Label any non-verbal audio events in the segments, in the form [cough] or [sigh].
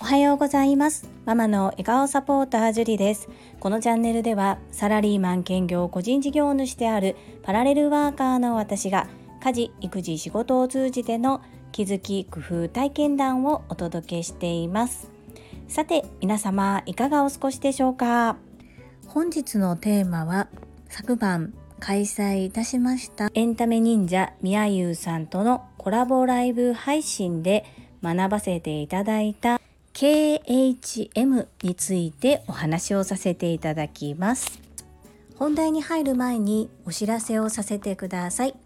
おはようございます。ママの笑顔サポータージュリです。このチャンネルではサラリーマン兼業個人事業主であるパラレルワーカーの私が家事育児仕事を通じての気づき工夫体験談をお届けしています。さて皆様いかがお過ごしでしょうか？本日のテーマは昨晩開催いたしました。エンタメ忍者みやゆうさんとのコラボライブ配信で学ばせていただいた KHM についてお話をさせていただきます。本題に入る前にお知らせをさせてください。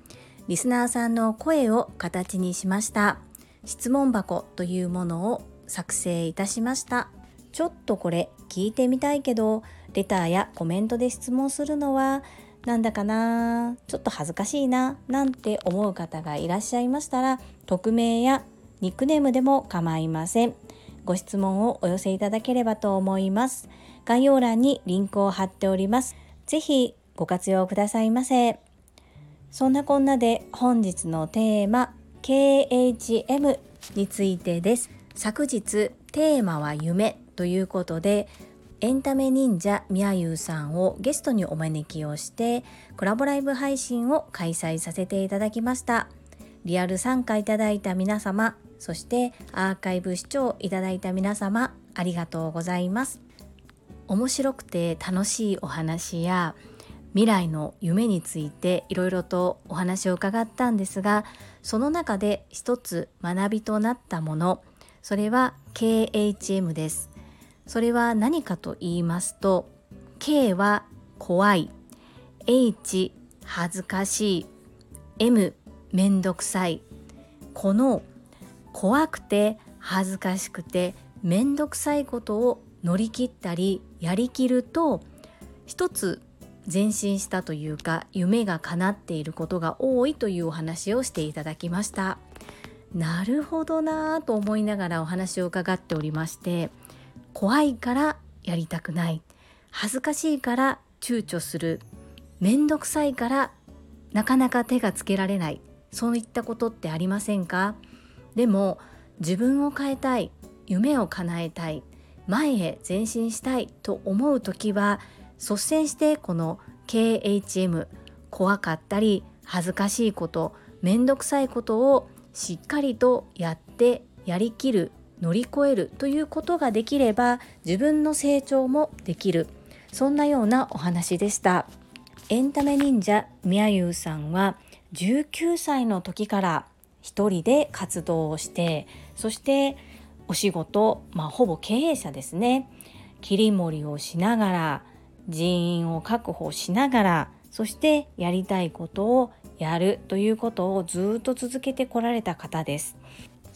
リスナーさんの声を形にしました。質問箱というものを作成いたしました。ちょっとこれ聞いてみたいけどレターやコメントで質問するのはなんだかなちょっと恥ずかしいななんて思う方がいらっしゃいましたら匿名やニックネームでも構いません。ご質問をお寄せいただければと思います。概要欄にリンクを貼っております。ぜひご活用くださいませ。そんなこんなで本日のテーマ KHM についてです。昨日テーマは夢ということでエンタメ忍者みやゆうさんをゲストにお招きをしてコラボライブ配信を開催させていただきました。リアル参加いただいた皆様そしてアーカイブ視聴いただいた皆様ありがとうございます。面白くて楽しいお話や未来の夢についていろいろとお話を伺ったんですがその中で一つ学びとなったものそれは KHM です。それは何かと言いますと K は怖い H 恥ずかしい M めんどくさいこの怖くて恥ずかしくてめんどくさいことを乗り切ったりやりきると一つ前進したというか夢が叶っていることが多いというお話をしていただきました。なるほどなぁと思いながらお話を伺っておりまして怖いからやりたくない。恥ずかしいから躊躇する。めんどくさいからなかなか手がつけられない。そういったことってありませんか？でも自分を変えたい。夢を叶えたい。前へ前進したいと思う時は率先してこの KHM 怖かったり恥ずかしいことめんどくさいことをしっかりとやってやりきる乗り越えるということができれば自分の成長もできる。そんなようなお話でした。エンタメ忍者みやゆうさんは19歳の時から一人で活動をしてそしてお仕事、まあ、ほぼ経営者ですね。切り盛りをしながら人員を確保しながらそしてやりたいことをやるということをずっと続けてこられた方です。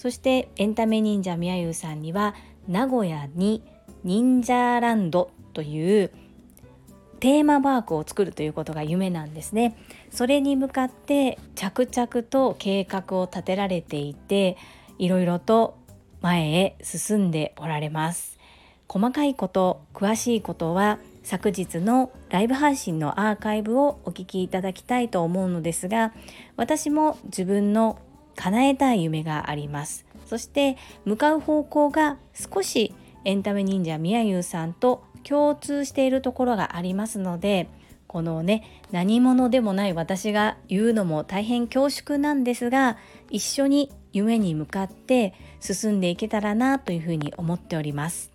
そしてエンタメ忍者みやゆうさんには名古屋に忍者ランドというテーマパークを作るということが夢なんですね。それに向かって着々と計画を立てられていていろいろと前へ進んでおられます。細かいこと詳しいことは昨日のライブ配信のアーカイブをお聞きいただきたいと思うのですが私も自分の叶えたい夢があります。そして向かう方向が少しエンタメ忍者みやゆうさんと共通しているところがありますのでこのね何者でもない私が言うのも大変恐縮なんですが一緒に夢に向かって進んでいけたらなというふうに思っております。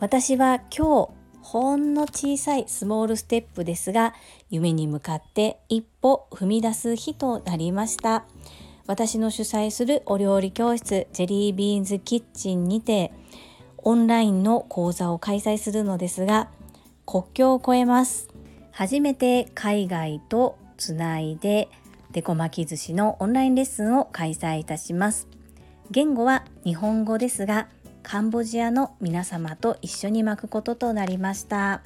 私は今日ほんの小さいスモールステップですが夢に向かって一歩踏み出す日となりました。私の主催するお料理教室ジェリービーンズキッチンにてオンラインの講座を開催するのですが国境を越えます。初めて海外とつないでデコ巻き寿司のオンラインレッスンを開催いたします。言語は日本語ですがカンボジアの皆様と一緒に巻くこととなりました。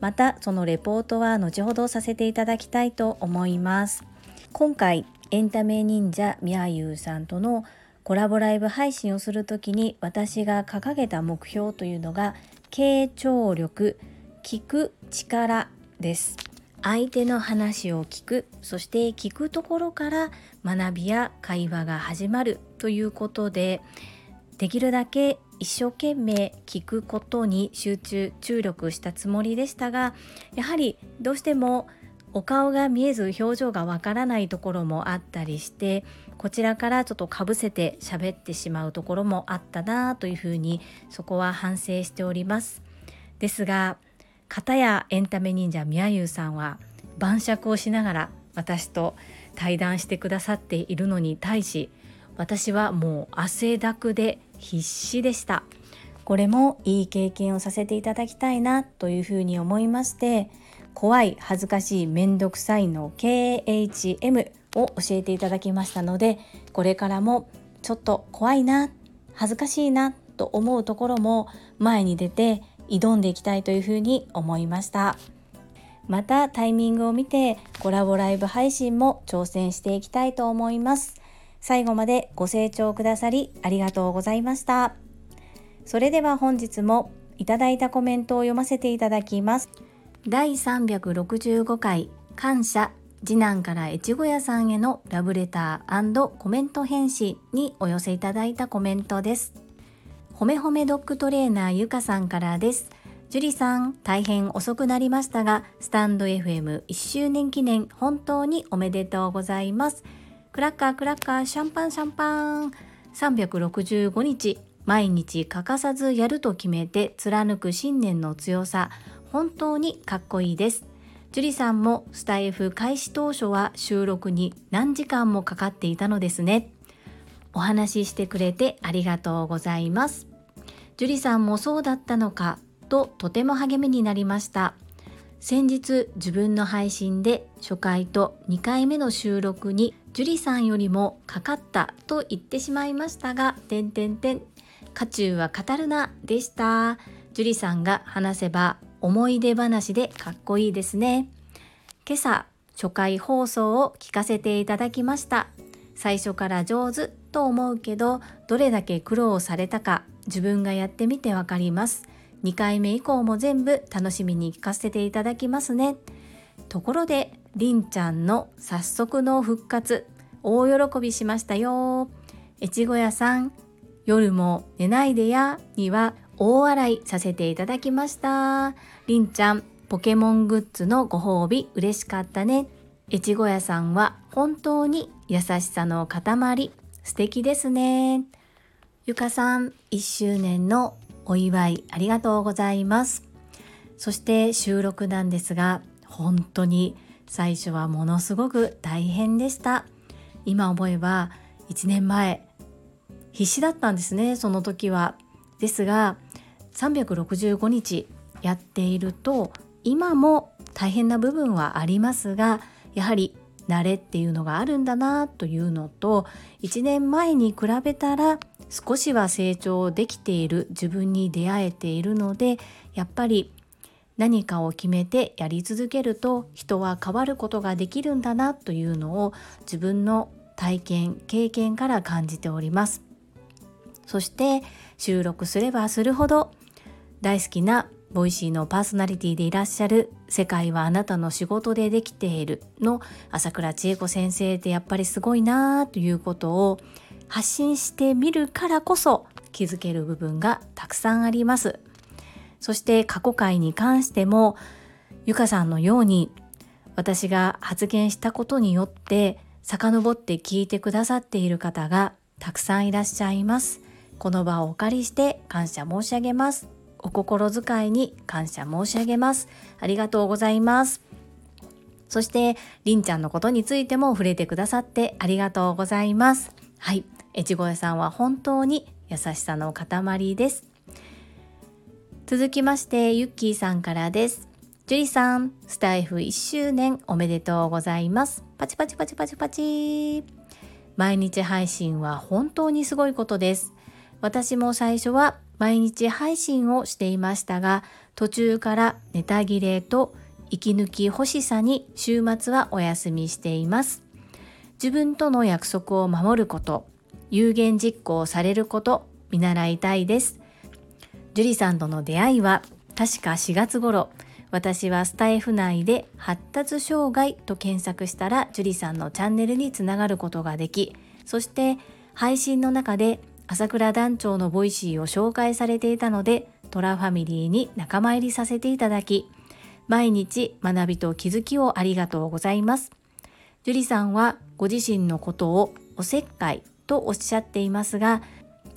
またそのレポートは後ほどさせていただきたいと思います。今回エンタメ忍者みやゆうさんとのコラボライブ配信をする時に私が掲げた目標というのが傾聴力聞く力です。相手の話を聞くそして聞くところから学びや会話が始まるということでできるだけ一生懸命聞くことに集中注力したつもりでしたがやはりどうしてもお顔が見えず表情がわからないところもあったりしてこちらからちょっとかぶせて喋ってしまうところもあったなというふうにそこは反省しております。ですが片やエンタメ忍者みやゆうさんは晩酌をしながら私と対談してくださっているのに対し私はもう汗だくで必死でした。これもいい経験をさせていただきたいなというふうに思いまして怖い恥ずかしいめんどくさいの KHM を教えていただきましたのでこれからもちょっと怖いな恥ずかしいなと思うところも前に出て挑んでいきたいというふうに思いました。またタイミングを見てコラボライブ配信も挑戦していきたいと思います。最後までご清聴くださりありがとうございました。それでは本日もいただいたコメントを読ませていただきます。第365回感謝次男から越後屋さんへのラブレターコメント返信にお寄せいただいたコメントです。ほめほめドッグトレーナーゆかさんからです。樹里さん大変遅くなりましたがスタンド FM1 周年記念本当におめでとうございます。クラッカークラッカーシャンパンシャンパン。365日毎日欠かさずやると決めて貫く信念の強さ。本当にかっこいいです。樹里さんもスタイフ開始当初は収録に何時間もかかっていたのですね。お話ししてくれてありがとうございます。樹里さんもそうだったのかととても励みになりました。先日自分の配信で初回と2回目の収録に樹里さんよりもかかったと言ってしまいましたが、てんてんてん、家中は語るなでした。樹里さんが話せば思い出話でかっこいいですね。今朝、初回放送を聞かせていただきました。最初から上手と思うけど、どれだけ苦労されたか自分がやってみてわかります。2回目以降も全部楽しみに聞かせていただきますね。ところで、りんちゃんの早速の復活、大喜びしましたよ。越後屋さん、夜も寝ないでやには大笑いさせていただきました。りんちゃん、ポケモングッズのご褒美嬉しかったね。越後屋さんは本当に優しさの塊。素敵ですね。ゆかさん、1周年のお祝いありがとうございます。そして収録なんですが、本当に最初はものすごく大変でした。今思えば1年前、必死だったんですね、その時は。ですが、365日やっていると今も大変な部分はありますがやはり慣れっていうのがあるんだなというのと1年前に比べたら少しは成長できている自分に出会えているのでやっぱり何かを決めてやり続けると人は変わることができるんだなというのを自分の体験経験から感じております。そして収録すればするほど大好きな Voicy のパーソナリティでいらっしゃる「世界はあなたの仕事でできている」の朝倉千恵子先生ってやっぱりすごいなということを発信してみるからこそ気づける部分がたくさんあります。そして過去回に関してもゆかさんのように私が発言したことによって遡って聞いてくださっている方がたくさんいらっしゃいます。この場をお借りして感謝申し上げます。お心遣いに感謝申し上げます。ありがとうございます。そして、りんちゃんのことについても触れてくださってありがとうございます。はい。越後屋さんは本当に優しさの塊です。続きまして、ゆっきーさんからです。ジュリさん、スタイフ1周年おめでとうございます。パチパチパチパチパチ。毎日配信は本当にすごいことです。私も最初は毎日配信をしていましたが途中からネタ切れと息抜き欲しさに週末はお休みしています。自分との約束を守ること有言実行されること見習いたいです。樹里さんとの出会いは確か4月頃私はスタエフ内で発達障害と検索したら樹里さんのチャンネルにつながることができそして配信の中で朝倉団長の Voicy を紹介されていたのでトラファミリーに仲間入りさせていただき毎日学びと気づきをありがとうございます。樹里さんはご自身のことをおせっかいとおっしゃっていますが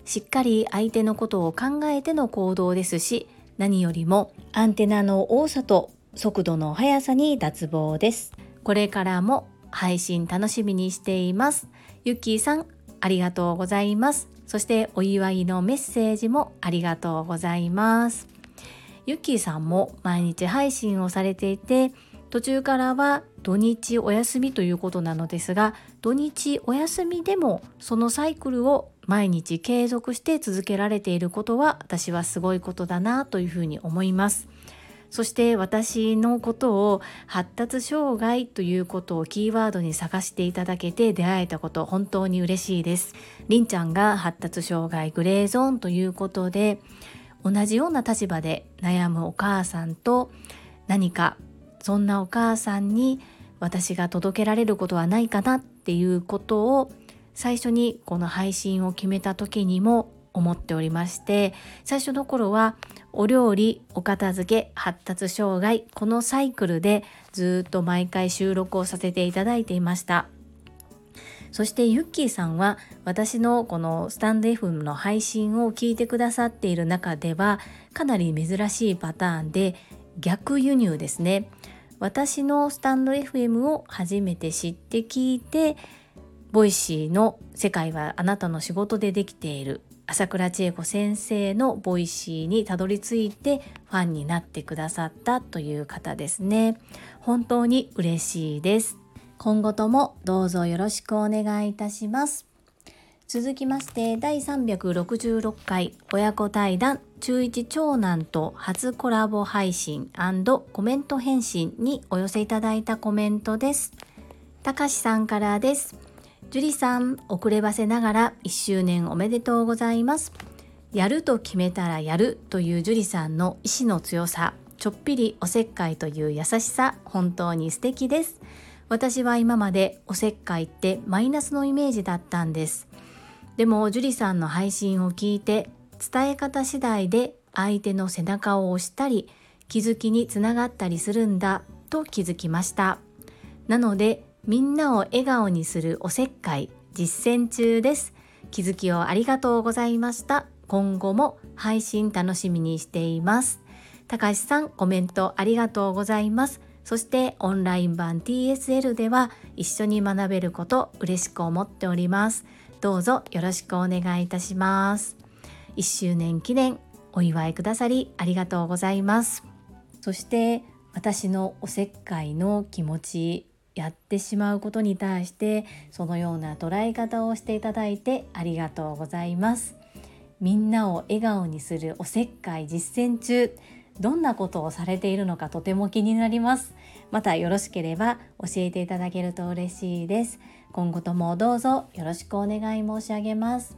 しっかり相手のことを考えての行動ですし何よりもアンテナの多さと速度の速さに脱帽です。これからも配信楽しみにしています。ゆっきーさんありがとうございます。そしてお祝いのメッセージもありがとうございます。ゆっきーさんも毎日配信をされていて途中からは土日お休みということなのですが土日お休みでもそのサイクルを毎日継続して続けられていることは私はすごいことだなというふうに思います。そして私のことを発達障害ということをキーワードに探していただけて出会えたこと本当に嬉しいです。りんちゃんが発達障害グレーゾーンということで同じような立場で悩むお母さんと何かそんなお母さんに私が届けられることはないかなっていうことを最初にこの配信を決めた時にも思っておりまして最初の頃はお料理お片付け発達障害このサイクルでずっと毎回収録をさせていただいていました。そしてユッキーさんは私のこのスタンド FM の配信を聞いてくださっている中ではかなり珍しいパターンで逆輸入ですね。私のスタンド FM を初めて知って聞いて Voicy の世界はあなたの仕事でできている。朝倉千恵子先生の Voicy にたどり着いてファンになってくださったという方ですね本当に嬉しいです今後ともどうぞよろしくお願いいたします続きまして第366回親子対談中一長男と初コラボ配信コメント返信にお寄せいただいたコメントです。たかしさんからです。樹里さん、遅ればせながら1周年おめでとうございます。やると決めたらやるという樹里さんの意志の強さ、ちょっぴりおせっかいという優しさ、本当に素敵です。私は今までおせっかいってマイナスのイメージだったんです。でも樹里さんの配信を聞いて伝え方次第で相手の背中を押したり気づきにつながったりするんだと気づきましたなのでみんなを笑顔にするおせっかい実践中です。気づきをありがとうございました。今後も配信楽しみにしています。高橋さんコメントありがとうございます。そしてオンライン版 TSL では一緒に学べること嬉しく思っております。どうぞよろしくお願いいたします。1周年記念お祝いくださりありがとうございます。そして私のおせっかいの気持ちやってしまうことに対してそのような捉え方をしていただいてありがとうございます。みんなを笑顔にするおせっかい実践中。どんなことをされているのかとても気になります。またよろしければ教えていただけると嬉しいです。今後ともどうぞよろしくお願い申し上げます。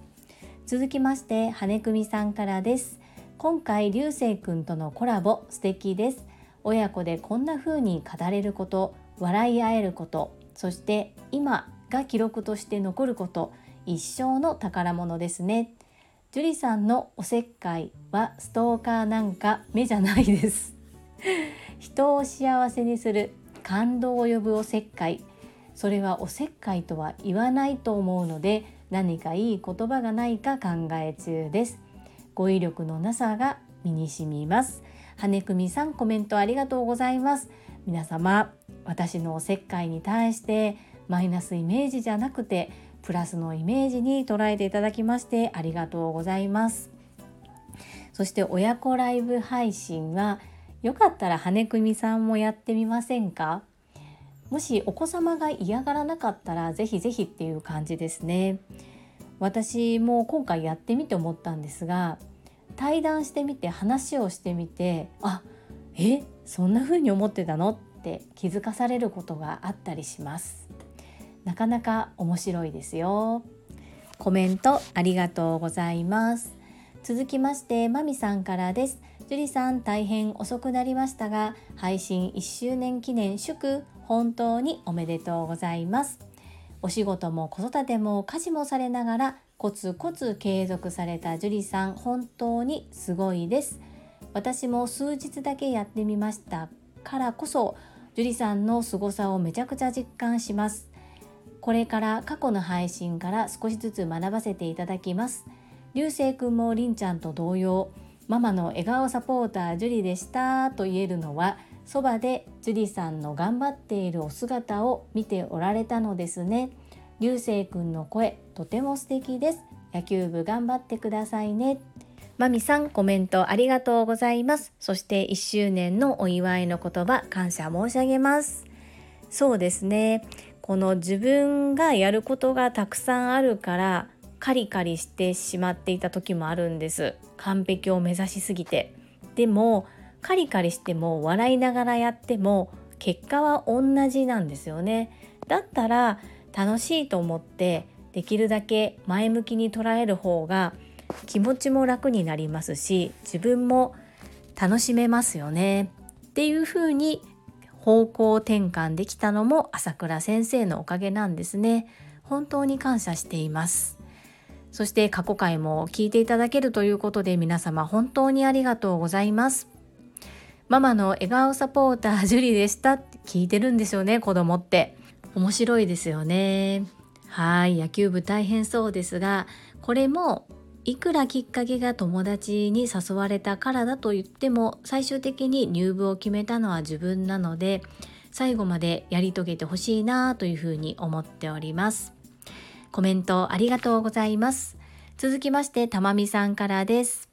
続きまして羽組さんからです。今回流星くんとのコラボ素敵です。親子でこんな風に語れること。笑い合えることそして今が記録として残ること一生の宝物ですね。樹里さんのおせっかいはストーカーなんか目じゃないです。人を幸せにする感動を呼ぶおせっかい。それはおせっかいとは言わないと思うので何かいい言葉がないか考え中です。語彙力のなさが身に染みます。羽組さんコメントありがとうございます。皆様私のおせっかいに対してマイナスイメージじゃなくてプラスのイメージに捉えていただきましてありがとうございます。そして親子ライブ配信はよかったら羽組さんもやってみませんか？もしお子様が嫌がらなかったらぜひぜひっていう感じですね。私も今回やってみて思ったんですが対談してみて話をしてみてあえそんな風に思ってたの？っって気づかされることがあったりします。なかなか面白いですよ。コメントありがとうございます。続きましてまみさんからです。樹里さん大変遅くなりましたが配信1周年記念祝本当におめでとうございます。お仕事も子育ても家事もされながらコツコツ継続された樹里さん本当にすごいです。私も数日だけやってみました。からこそ樹里さんの凄さをめちゃくちゃ実感します。これから過去の配信から少しずつ学ばせていただきます。流星くんもりんちゃんと同様ママの笑顔サポータージュリでしたと言えるのはそばでジュリさんの頑張っているお姿を見ておられたのですね。流星くんの声とても素敵です。野球部頑張ってくださいね。まみさんコメントありがとうございます。そして1周年のお祝いの言葉感謝申し上げます。そうですね。この自分がやることがたくさんあるからカリカリしてしまっていた時もあるんです。完璧を目指しすぎて。でもカリカリしても笑いながらやっても結果は同じなんですよね。だったら楽しいと思ってできるだけ前向きに捉える方が気持ちも楽になりますし自分も楽しめますよね。っていう風に方向転換できたのも朝倉先生のおかげなんですね。本当に感謝しています。そして過去回も聞いていただけるということで皆様本当にありがとうございます。ママの笑顔サポータージュリでした。って聞いてるんですよね子供って。面白いですよね。はい野球部大変そうですがこれもいくらきっかけが友達に誘われたからだと言っても最終的に入部を決めたのは自分なので最後までやり遂げてほしいなというふうに思っております。コメントありがとうございます。続きましてたまみさんからです。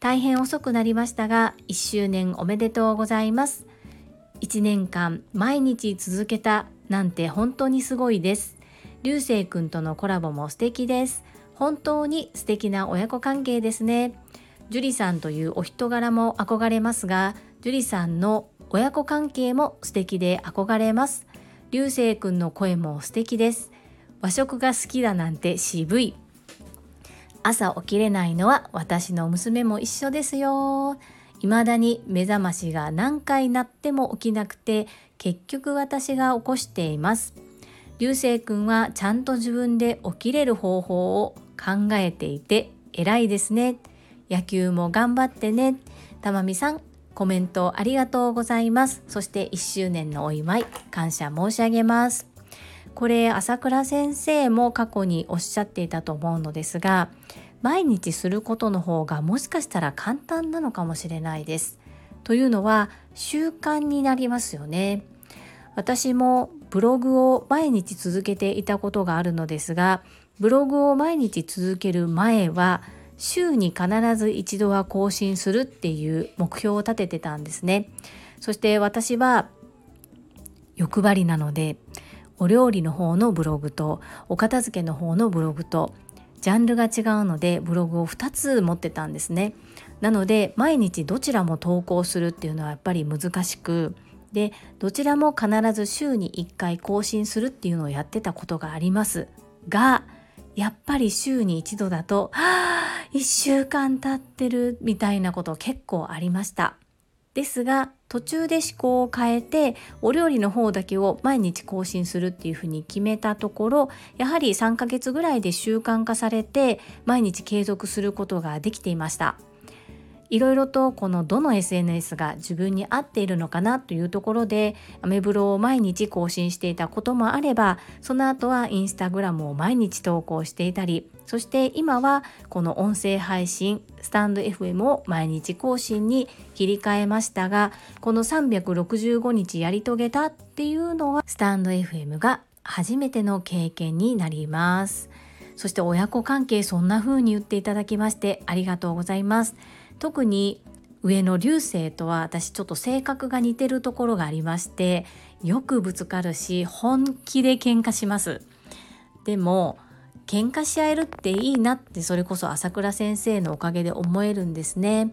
大変遅くなりましたが1周年おめでとうございます。1年間毎日続けたなんて本当にすごいです。流星くんとのコラボも素敵です。本当に素敵な親子関係ですね。樹里さんというお人柄も憧れますが樹里さんの親子関係も素敵で憧れます。流星くんの声も素敵です。和食が好きだなんて渋い。朝起きれないのは私の娘も一緒ですよ。未だに目覚ましが何回鳴っても起きなくて結局私が起こしています。流星くんはちゃんと自分で起きれる方法を考えていて偉いですね。野球も頑張ってね。たまみさんコメントありがとうございます。そして1周年のお祝い感謝申し上げます。これ朝倉先生も過去におっしゃっていたと思うのですが毎日することの方がもしかしたら簡単なのかもしれないです。というのは習慣になりますよね。私もブログを毎日続けていたことがあるのですがブログを毎日続ける前は週に必ず一度は更新するっていう目標を立ててたんですね。そして私は欲張りなのでお料理の方のブログとお片付けの方のブログとジャンルが違うのでブログを2つ持ってたんですね。なので毎日どちらも投稿するっていうのはやっぱり難しくでどちらも必ず週に1回更新するっていうのをやってたことがありますがやっぱり週に一度だと、はあ、1週間経ってるみたいなこと結構ありました。ですが途中で思考を変えてお料理の方だけを毎日更新するっていうふうに決めたところやはり3ヶ月ぐらいで習慣化されて毎日継続することができていました。いろいろとこのどの SNS が自分に合っているのかなというところでアメブロを毎日更新していたこともあればその後はインスタグラムを毎日投稿していたりそして今はこの音声配信スタンド FM を毎日更新に切り替えましたがこの365日やり遂げたっていうのはスタンド FM が初めての経験になります。そして親子関係そんな風に言っていただきましてありがとうございます。特に上の流星とは私ちょっと性格が似てるところがありましてよくぶつかるし本気で喧嘩します。でも喧嘩し合えるっていいなってそれこそ朝倉先生のおかげで思えるんですね。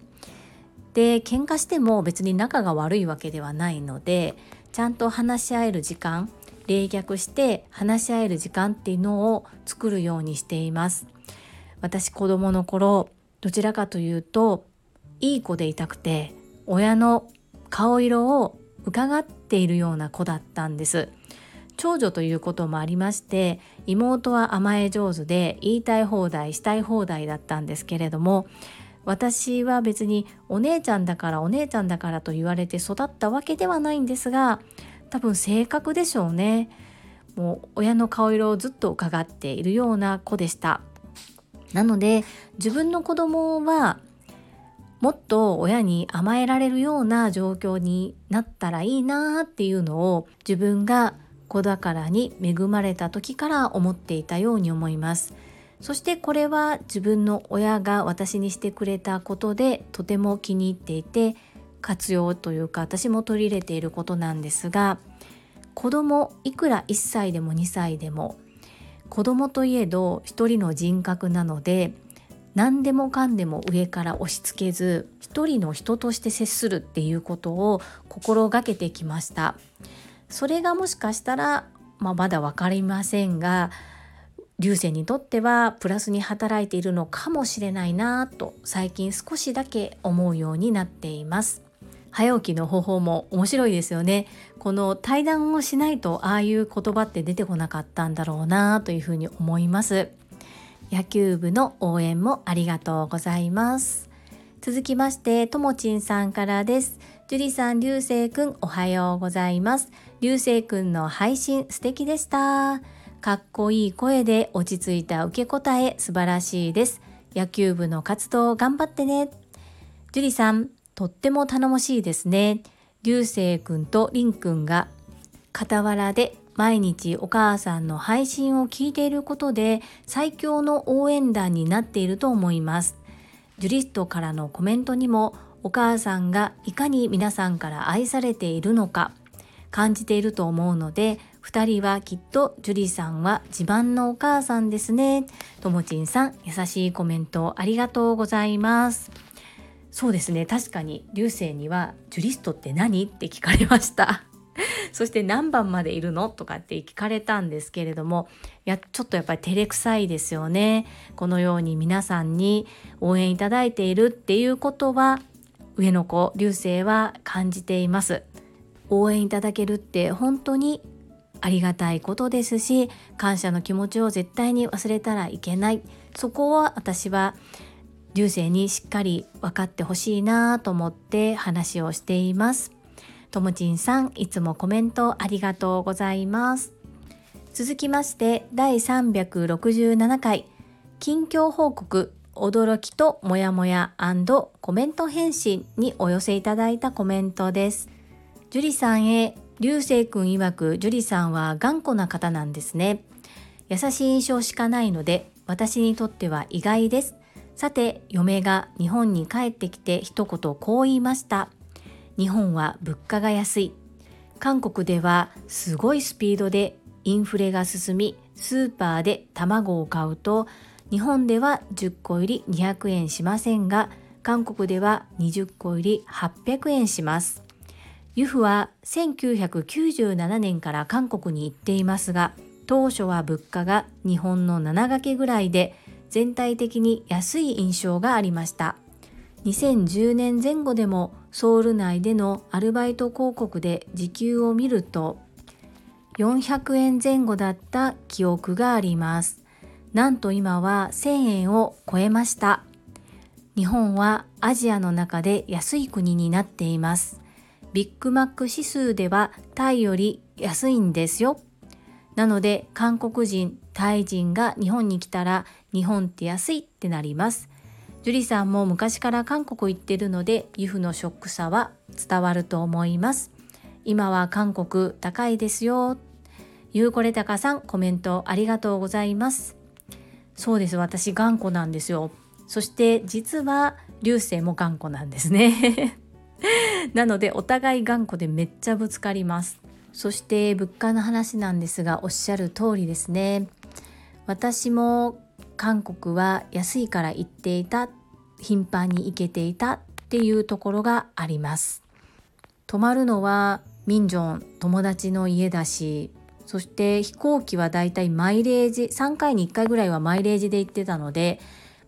で喧嘩しても別に仲が悪いわけではないのでちゃんと話し合える時間冷却して話し合える時間っていうのを作るようにしています。私子供の頃どちらかというといい子でいたくて親の顔色を伺っているような子だったんです。長女ということもありまして妹は甘え上手で言いたい放題したい放題だったんですけれども私は別にお姉ちゃんだからお姉ちゃんだからと言われて育ったわけではないんですが多分性格でしょうね。もう親の顔色をずっと伺っているような子でした。なので自分の子供はもっと親に甘えられるような状況になったらいいなっていうのを自分が子宝に恵まれた時から思っていたように思います。そしてこれは自分の親が私にしてくれたことでとても気に入っていて活用というか私も取り入れていることなんですが子供いくら1歳でも2歳でも子供といえど一人の人格なので何でもかんでも上から押し付けず一人の人として接するっていうことを心がけてきました。それがもしかしたら、まあ、まだ分かりませんが流星にとってはプラスに働いているのかもしれないなと最近少しだけ思うようになっています。早起きの方法も面白いですよね。この対談をしないとああいう言葉って出てこなかったんだろうなというふうに思います。野球部の応援もありがとうございます。続きましてともちんさんからです。樹里さん流星くんおはようございます。流星くんの配信素敵でした。かっこいい声で落ち着いた受け答え素晴らしいです。野球部の活動頑張ってね。樹里さんとっても頼もしいですね。流星くんとりんくんが傍らで毎日お母さんの配信を聞いていることで最強の応援団になっていると思います。ジュリストからのコメントにもお母さんがいかに皆さんから愛されているのか感じていると思うので2人はきっとジュリさんは自慢のお母さんですね。ともちんさん優しいコメントありがとうございます。そうですね確かに流星にはジュリストって何？って聞かれました。そして何番までいるのとかって聞かれたんですけれどもいやちょっとやっぱり照れくさいですよね。このように皆さんに応援いただいているっていうことは上の子流星は感じています。応援いただけるって本当にありがたいことですし感謝の気持ちを絶対に忘れたらいけない。そこは私は流星にしっかり分かってほしいなと思って話をしています。ともちんさんいつもコメントありがとうございます。続きまして第367回近況報告驚きとモヤモヤコメント返信にお寄せいただいたコメントです。樹里さんへ流星くん曰く樹里さんは頑固な方なんですね。優しい印象しかないので私にとっては意外です。さて嫁が日本に帰ってきて一言こう言いました。日本は物価が安い。韓国ではすごいスピードでインフレが進みスーパーで卵を買うと日本では10個入り200円しませんが韓国では20個入り800円します。ユフは1997年から韓国に行っていますが当初は物価が日本の7掛けぐらいで全体的に安い印象がありました。2010年前後でもソウル内でのアルバイト広告で時給を見ると400円前後だった記憶があります。なんと今は1000円を超えました。日本はアジアの中で安い国になっています。ビッグマック指数ではタイより安いんですよ。なので韓国人タイ人が日本に来たら日本って安いってなります。樹里さんも昔から韓国行ってるのでユフのショックさは伝わると思います。今は韓国高いですよ。ゆうこれたかさんコメントありがとうございます。そうです。私頑固なんですよ。そして実は流星も頑固なんですね。[laughs] なのでお互い頑固でめっちゃぶつかります。そして物価の話なんですがおっしゃる通りですね。私も韓国は安いから行っていた頻繁に行けていたっていうところがあります。泊まるのはミンジョン友達の家だしそして飛行機はだいたいマイレージ3回に1回ぐらいはマイレージで行ってたので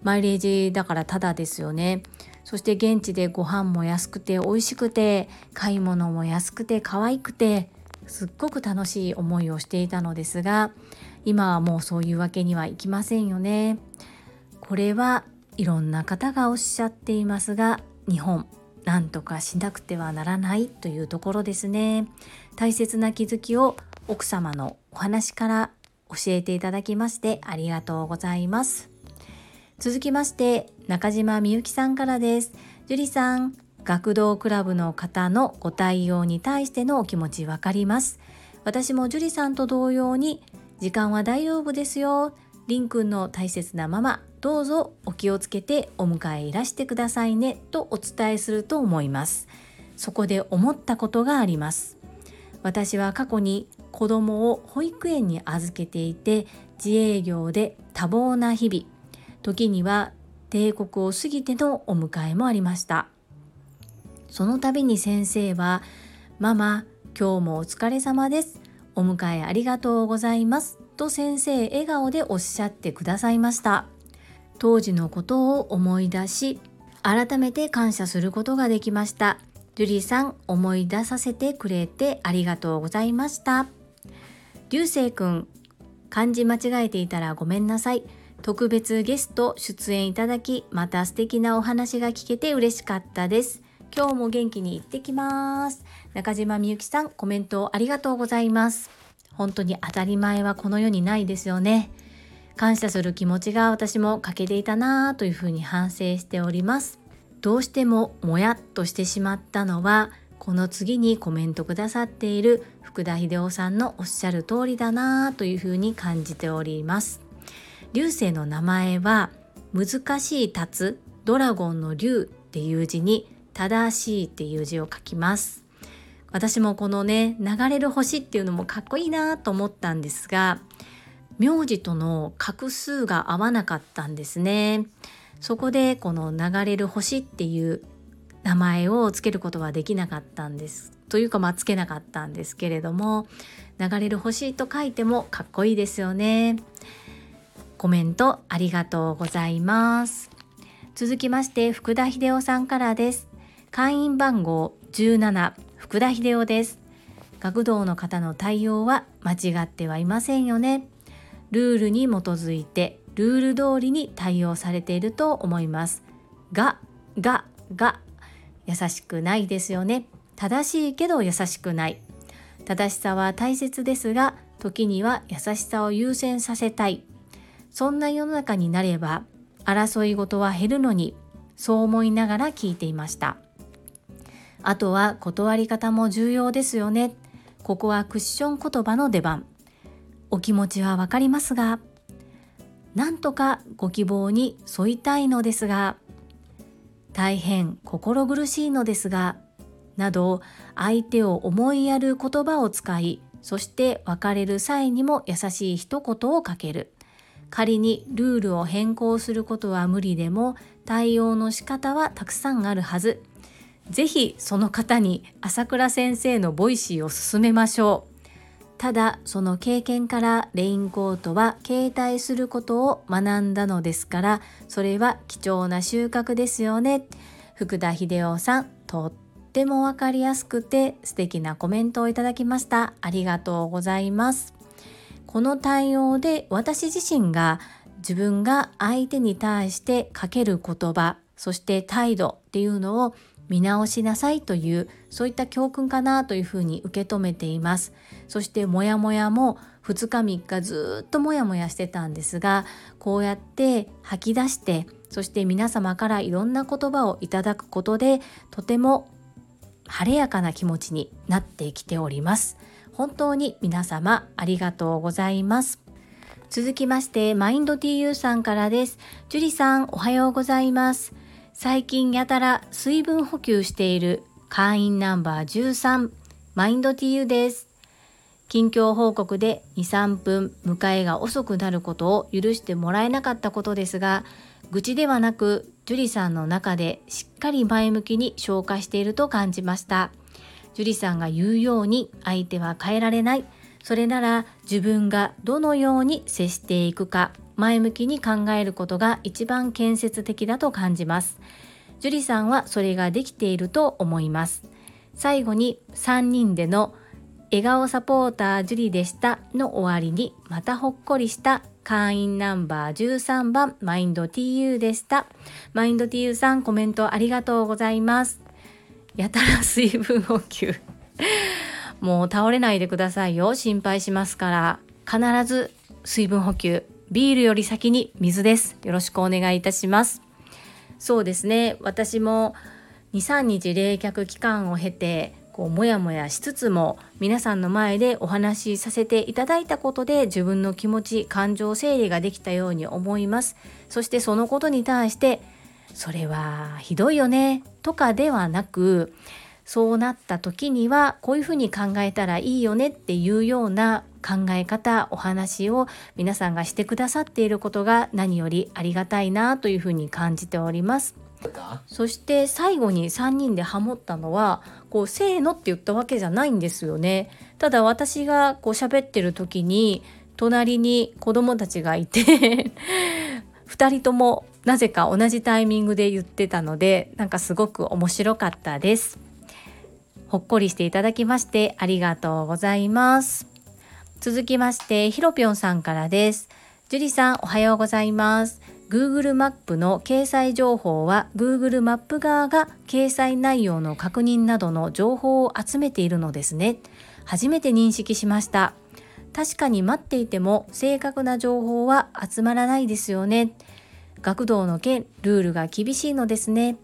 マイレージだからタダですよね。そして現地でご飯も安くて美味しくて買い物も安くて可愛くてすっごく楽しい思いをしていたのですが今はもうそういうわけにはいきませんよね。これはいろんな方がおっしゃっていますが日本なんとかしなくてはならないというところですね。大切な気づきを奥様のお話から教えていただきましてありがとうございます。続きまして中島みゆきさんからです。樹里さん、学童クラブの方のご対応に対してのお気持ちわかります。私も樹里さんと同様に時間は大丈夫ですよ。りんくんの大切なママ、どうぞお気をつけてお迎えいらしてくださいねとお伝えすると思います。そこで思ったことがあります。私は過去に子供を保育園に預けていて自営業で多忙な日々時には帝国を過ぎてのお迎えもありましたその度に先生は「ママ今日もお疲れ様ですお迎えありがとうございます」と先生笑顔でおっしゃってくださいました。当時のことを思い出し改めて感謝することができました。ジュリさん思い出させてくれてありがとうございました。流星くん漢字間違えていたらごめんなさい。特別ゲスト出演いただきまた素敵なお話が聞けて嬉しかったです。今日も元気に行ってきます。中島みゆきさんコメントありがとうございます。本当に当たり前はこの世にないですよね。感謝する気持ちが私も欠けていたなぁというふうに反省しております。どうしてももやっとしてしまったのはこの次にコメントくださっている福田秀夫さんのおっしゃる通りだなぁというふうに感じております。流星の名前は難しい立つドラゴンの竜っていう字に正しいっていう字を書きます。私もこのね流れる星っていうのもかっこいいなと思ったんですが名字との画数が合わなかったんですねそこでこの流れる星っていう名前をつけることはできなかったんですというかまあつけなかったんですけれども流れる星と書いてもかっこいいですよねコメントありがとうございます。続きまして福田秀夫さんからです。会員番号17福田秀夫です。学童の方の対応は間違ってはいませんよね。ルールに基づいてルール通りに対応されていると思います。が、が、が、優しくないですよね。正しいけど優しくない。正しさは大切ですが、時には優しさを優先させたい。そんな世の中になれば争い事は減るのにそう思いながら聞いていましたあとは断り方も重要ですよね。ここはクッション言葉の出番。お気持ちはわかりますがなんとかご希望に沿いたいのですが大変心苦しいのですがなど相手を思いやる言葉を使いそして別れる際にも優しい一言をかける。仮にルールを変更することは無理でも対応の仕方はたくさんあるはず。ぜひその方に朝倉先生の Voicy を勧めましょう。ただその経験からレインコートは携帯することを学んだのですからそれは貴重な収穫ですよね。福田秀夫さんとってもわかりやすくて素敵なコメントをいただきました。ありがとうございます。この対応で私自身が自分が相手に対してかける言葉そして態度っていうのを見直しなさいというそういった教訓かなというふうに受け止めていますそしてモヤモヤも2日3日ずっとモヤモヤしてたんですがこうやって吐き出してそして皆様からいろんな言葉をいただくことでとても晴れやかな気持ちになってきております本当に皆様ありがとうございます。続きまして、マインド TU さんからです。樹里さん、おはようございます。最近やたら水分補給している会員ナンバー13、マインド TU です。近況報告で2、3分迎えが遅くなることを許してもらえなかったことですが、愚痴ではなく、樹里さんの中でしっかり前向きに消化していると感じました。樹里さんが言うように相手は変えられないそれなら自分がどのように接していくか前向きに考えることが一番建設的だと感じます。樹里さんはそれができていると思います。最後に3人での笑顔サポーター樹里でしたの終わりにまたほっこりした会員ナンバー13番マインド TU でした。マインド TU さんコメントありがとうございます。やたら水分補給。もう倒れないでくださいよ。心配しますから。必ず水分補給。ビールより先に水です。よろしくお願いいたします。そうですね。私も23日冷却期間を経てこうモヤモヤしつつも皆さんの前でお話しさせていただいたことで自分の気持ち感情整理ができたように思います。そしてそのことに対してそれはひどいよね。とかではなくそうなった時にはこういうふうに考えたらいいよねっていうような考え方お話を皆さんがしてくださっていることが何よりありがたいなというふうに感じております。そして最後に3人でハモったのはこうせーのって言ったわけじゃないんですよね。ただ私がこう喋ってる時に隣に子供たちがいて [laughs] 2人ともなぜか同じタイミングで言ってたのでなんかすごく面白かったです。ほっこりしていただきましてありがとうございます。続きましてひろぴょんさんからです。樹里さんおはようございます。Google マップの掲載情報は Google マップ側が掲載内容の確認などの情報を集めているのですね。初めて認識しました。確かに待っていても正確な情報は集まらないですよね。学童の件、ルールが厳しいのですね。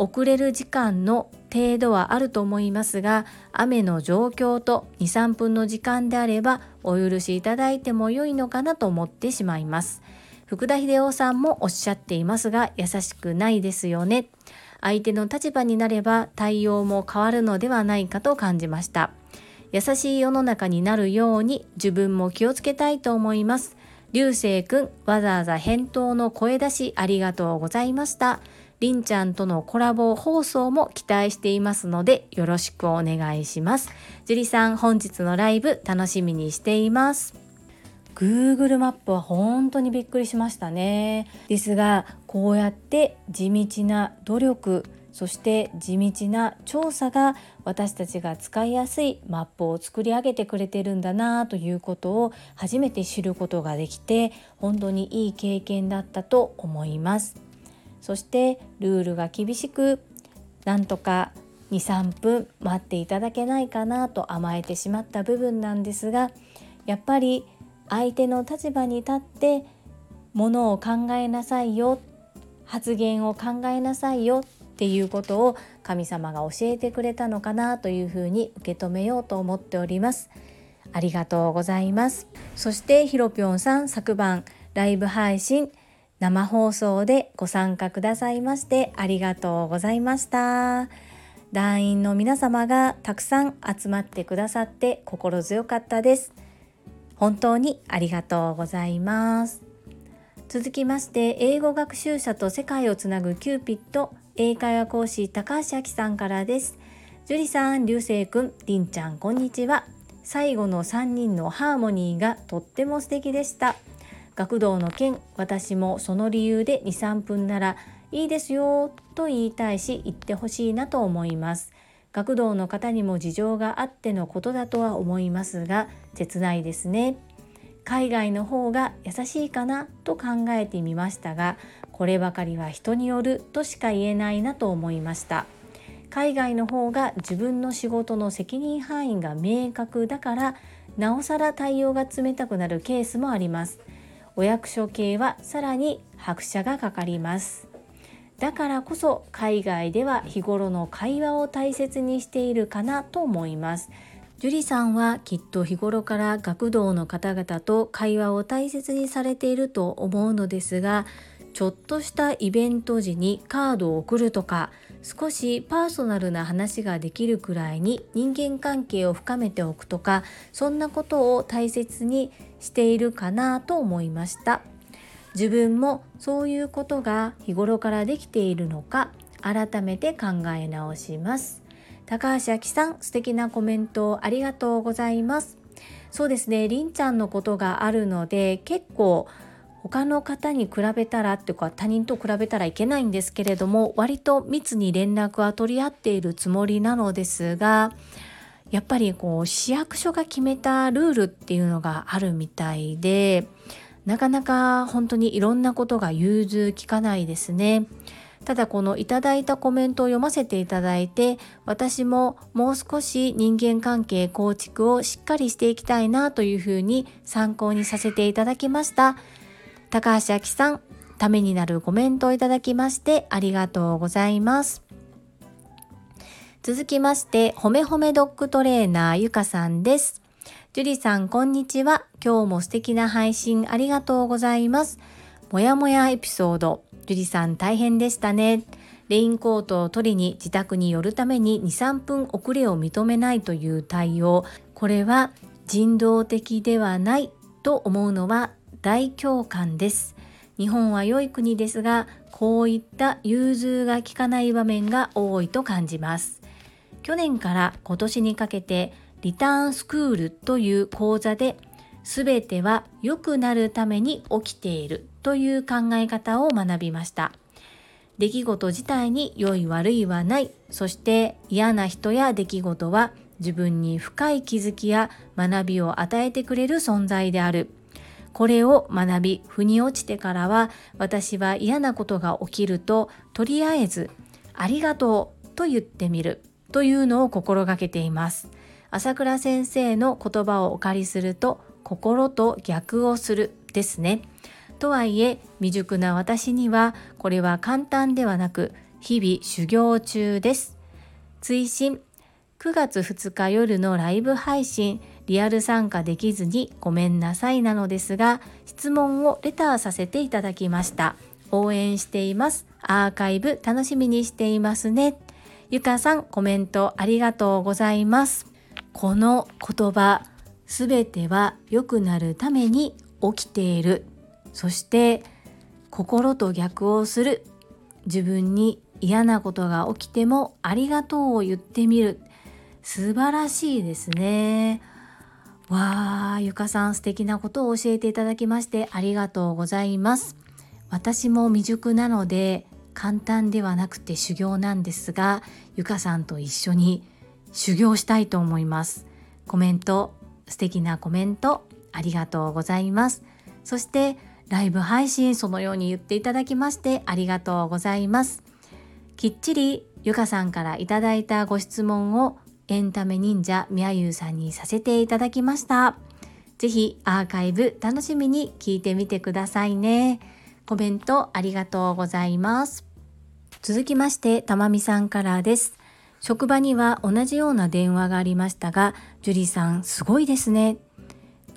遅れる時間の程度はあると思いますが雨の状況と23分の時間であればお許しいただいても良いのかなと思ってしまいます。福田秀夫さんもおっしゃっていますが優しくないですよね。相手の立場になれば対応も変わるのではないかと感じました。優しい世の中になるように自分も気をつけたいと思います。流星くんわざわざ返答の声出しありがとうございました。りんちゃんとのコラボ放送も期待していますのでよろしくお願いします。樹里さん本日のライブ楽しみにしています。Google マップは本当にびっくりしましたね。ですがこうやって地道な努力そして地道な調査が私たちが使いやすいマップを作り上げてくれてるんだなということを初めて知ることができて本当にいい経験だったと思います。そしてルールが厳しくなんとか23分待っていただけないかなと甘えてしまった部分なんですがやっぱり相手の立場に立ってものを考えなさいよ発言を考えなさいよっていうことを神様が教えてくれたのかなというふうに受け止めようと思っております。ありがとうございます。そしてひろぴょんさん昨晩ライブ配信生放送でご参加くださいましてありがとうございました。団員の皆様がたくさん集まってくださって心強かったです。本当にありがとうございます。続きまして英語学習者と世界をつなぐキューピット英会話講師高橋明さんからです。樹里さん、流星くん、りんちゃんこんにちは。最後の3人のハーモニーがとっても素敵でした。学童の件私もその理由で23分ならいいですよと言いたいし言ってほしいなと思います。学童の方にも事情があってのことだとは思いますが切ないですね。海外の方が優しいかなと考えてみましたがこればかりは人によるとしか言えないなと思いました。海外の方が自分の仕事の責任範囲が明確だからなおさら対応が冷たくなるケースもあります。お役所系はさらに拍車がかかりますだからこそ海外では日頃の会話を大切にしているかなと思います。樹里さんはきっと日頃から学童の方々と会話を大切にされていると思うのですがちょっとしたイベント時にカードを送るとか少しパーソナルな話ができるくらいに人間関係を深めておくとかそんなことを大切にしているかなと思いました。自分もそういうことが日頃からできているのか改めて考え直します高橋明さん素敵なコメントありがとうございますそうですねりんちゃんのことがあるので結構他の方に比べたらっていうか他人と比べたらいけないんですけれども割と密に連絡は取り合っているつもりなのですがやっぱりこう市役所が決めたルールっていうのがあるみたいでなかなか本当にいろんなことが融通きかないですね。ただこのいただいたコメントを読ませていただいて私ももう少し人間関係構築をしっかりしていきたいなというふうに参考にさせていただきました高橋明さんためになるコメントをいただきましてありがとうございます。続きましてほめほめドッグトレーナーゆかさんです。ジュリさんこんにちは。今日も素敵な配信ありがとうございます。もやもやエピソード。樹里さん大変でしたね。レインコートを取りに自宅に寄るために2、3分遅れを認めないという対応。これは人道的ではないと思うのは大共感です。日本は良い国ですが、こういった融通が利かない場面が多いと感じます。去年から今年にかけてリターンスクールという講座で全ては良くなるために起きているという考え方を学びました。出来事自体に良い悪いはない。そして嫌な人や出来事は自分に深い気づきや学びを与えてくれる存在である。これを学び、腑に落ちてからは私は嫌なことが起きるととりあえずありがとうと言ってみるというのを心がけています。朝倉先生の言葉をお借りすると心と逆をするですね。とはいえ未熟な私にはこれは簡単ではなく日々修行中です。追伸9月2日夜のライブ配信リアル参加できずにごめんなさいなのですが質問をレターさせていただきました。応援しています。アーカイブ楽しみにしていますね。ゆかさんコメントありがとうございます。この言葉すべては良くなるために起きている。そして心と逆をする。自分に嫌なことが起きてもありがとうを言ってみる。素晴らしいですね。わあゆかさん素敵なことを教えていただきましてありがとうございます。私も未熟なので簡単ではなくて修行なんですがゆかさんと一緒に修行したいと思います。コメント素敵なコメントありがとうございます。そしてライブ配信そのように言っていただきましてありがとうございます。きっちりゆかさんからいただいたご質問をエンタメ忍者みやゆうさんにさせていただきました。ぜひアーカイブ楽しみに聞いてみてくださいね。コメントありがとうございます。続きまして、たまみさんからです。職場には同じような電話がありましたが、ジュリさんすごいですね。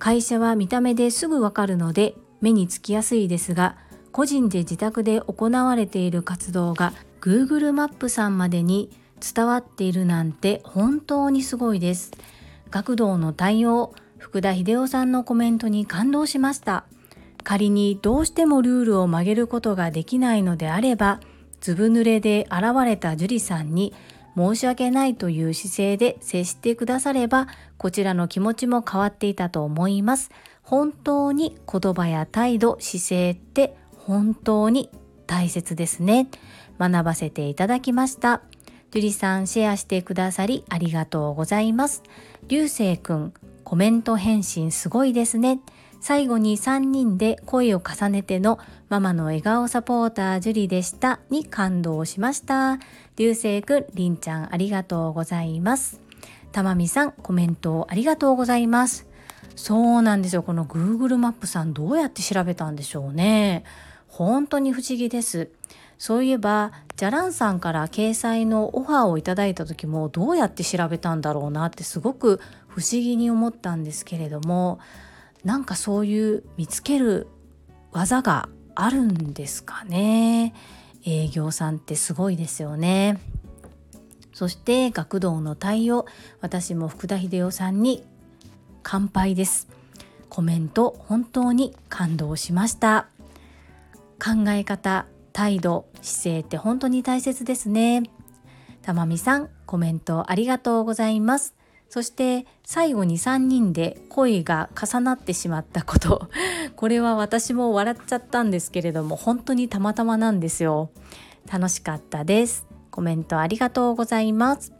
会社は見た目ですぐわかるので目につきやすいですが個人で自宅で行われている活動が Google マップさんまでに伝わっているなんて本当にすごいです。学童の対応福田秀夫さんのコメントに感動しました。仮にどうしてもルールを曲げることができないのであればずぶ濡れで現れた樹里さんに申し訳ないという姿勢で接してくださればこちらの気持ちも変わっていたと思います。本当に言葉や態度姿勢って本当に大切ですね。学ばせていただきました。樹里さんシェアしてくださりありがとうございます。流星くんコメント返信すごいですね。最後に3人で声を重ねてのママの笑顔サポータージュリでした。に感動しました。流星くんりんちゃんありがとうございます。たまみさんコメントありがとうございます。そうなんですよ。この Google マップさんどうやって調べたんでしょうね。本当に不思議です。そういえばじゃらんさんから掲載のオファーをいただいた時もどうやって調べたんだろうなってすごく不思議に思ったんですけれどもなんかそういう見つける技があるんですかね？営業さんってすごいですよね。そして学童の対応私も福田秀夫さんに乾杯です。コメント本当に感動しました。考え方態度姿勢って本当に大切ですね。たまみさんコメントありがとうございます。そして最後に3人で声が重なってしまったこと。[laughs] これは私も笑っちゃったんですけれども本当にたまたまなんですよ。楽しかったです。コメントありがとうございます。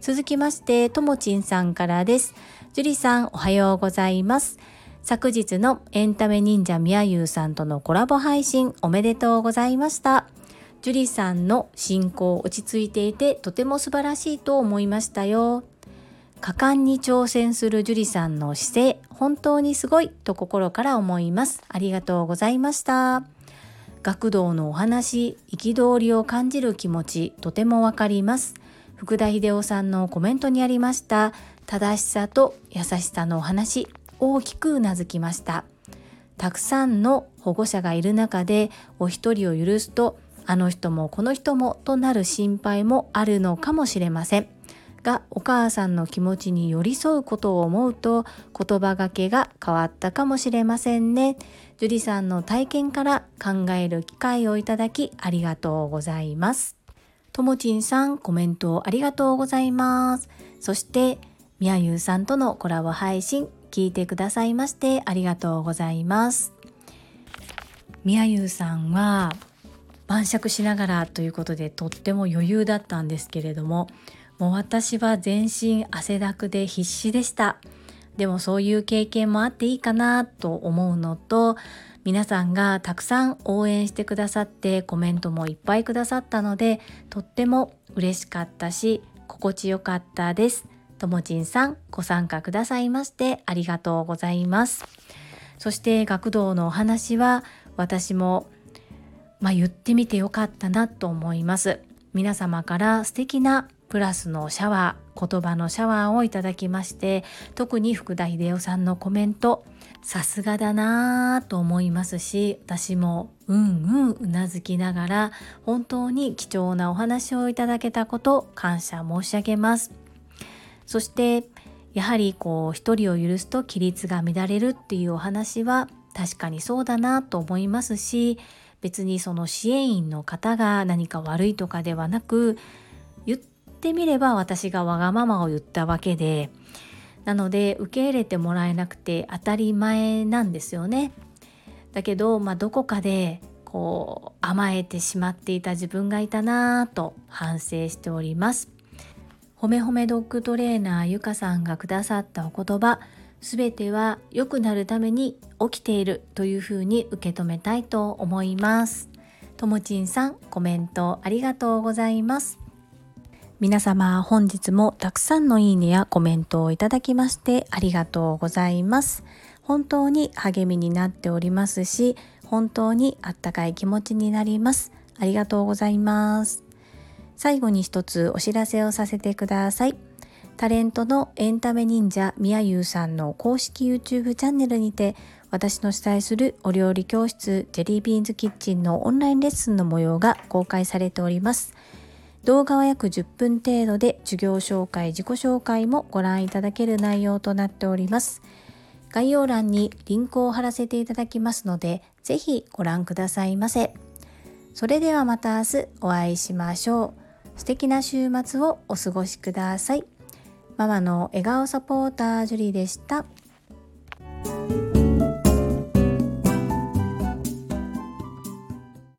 続きましてともちんさんからです。樹里さんおはようございます。昨日のエンタメ忍者みやゆうさんとのコラボ配信おめでとうございました。樹里さんの進行落ち着いていてとても素晴らしいと思いましたよ。果敢に挑戦する樹里さんの姿勢本当にすごいと心から思います。ありがとうございました。学童のお話憤りを感じる気持ちとてもわかります。福田秀夫さんのコメントにありました。正しさと優しさのお話大きくうなずきましたたくさんの保護者がいる中でお一人を許すとあの人もこの人もとなる心配もあるのかもしれませんがお母さんの気持ちに寄り添うことを思うと言葉がけが変わったかもしれませんね。樹里さんの体験から考える機会をいただきありがとうございます。ともちんさんコメントありがとうございます。そしてみやゆうさんとのコラボ配信聞いてくださいましてありがとうございます。みやゆうさんは晩酌しながらということでとっても余裕だったんですけれどももう私は全身汗だくで必死でしたでもそういう経験もあっていいかなと思うのと皆さんがたくさん応援してくださってコメントもいっぱいくださったのでとっても嬉しかったし心地よかったですともちんさんご参加くださいましてありがとうございます。そして学童のお話は私もまあ、言ってみてよかったなと思います。皆様から素敵なプラスのシャワー言葉のシャワーをいただきまして特に福田秀夫さんのコメントさすがだなぁと思いますし私もうんうんうなずきながら本当に貴重なお話をいただけたこと感謝申し上げます。そしてやはりこう一人を許すと規律が乱れるっていうお話は確かにそうだなと思いますし別にその支援員の方が何か悪いとかではなく言ってみれば私がわがままを言ったわけでなので受け入れてもらえなくて当たり前なんですよね。だけど、まあ、どこかでこう甘えてしまっていた自分がいたなぁと反省しております。ほめほめドッグトレーナーゆかさんがくださったお言葉すべては良くなるために起きているというふうに受け止めたいと思います。ともちんさんコメントありがとうございます。皆様本日もたくさんのいいねやコメントをいただきましてありがとうございます。本当に励みになっておりますし、本当にあったかい気持ちになります。ありがとうございます。最後に一つお知らせをさせてください。タレントのエンタメ忍者みやゆうさんの公式 YouTube チャンネルにて私の主催するお料理教室ジェリービーンズキッチンのオンラインレッスンの模様が公開されております。動画は約10分程度で授業紹介、自己紹介もご覧いただける内容となっております。概要欄にリンクを貼らせていただきますので、ぜひご覧くださいませ。それではまた明日お会いしましょう。素敵な週末をお過ごしください。ママの笑顔サポータージュリーでした。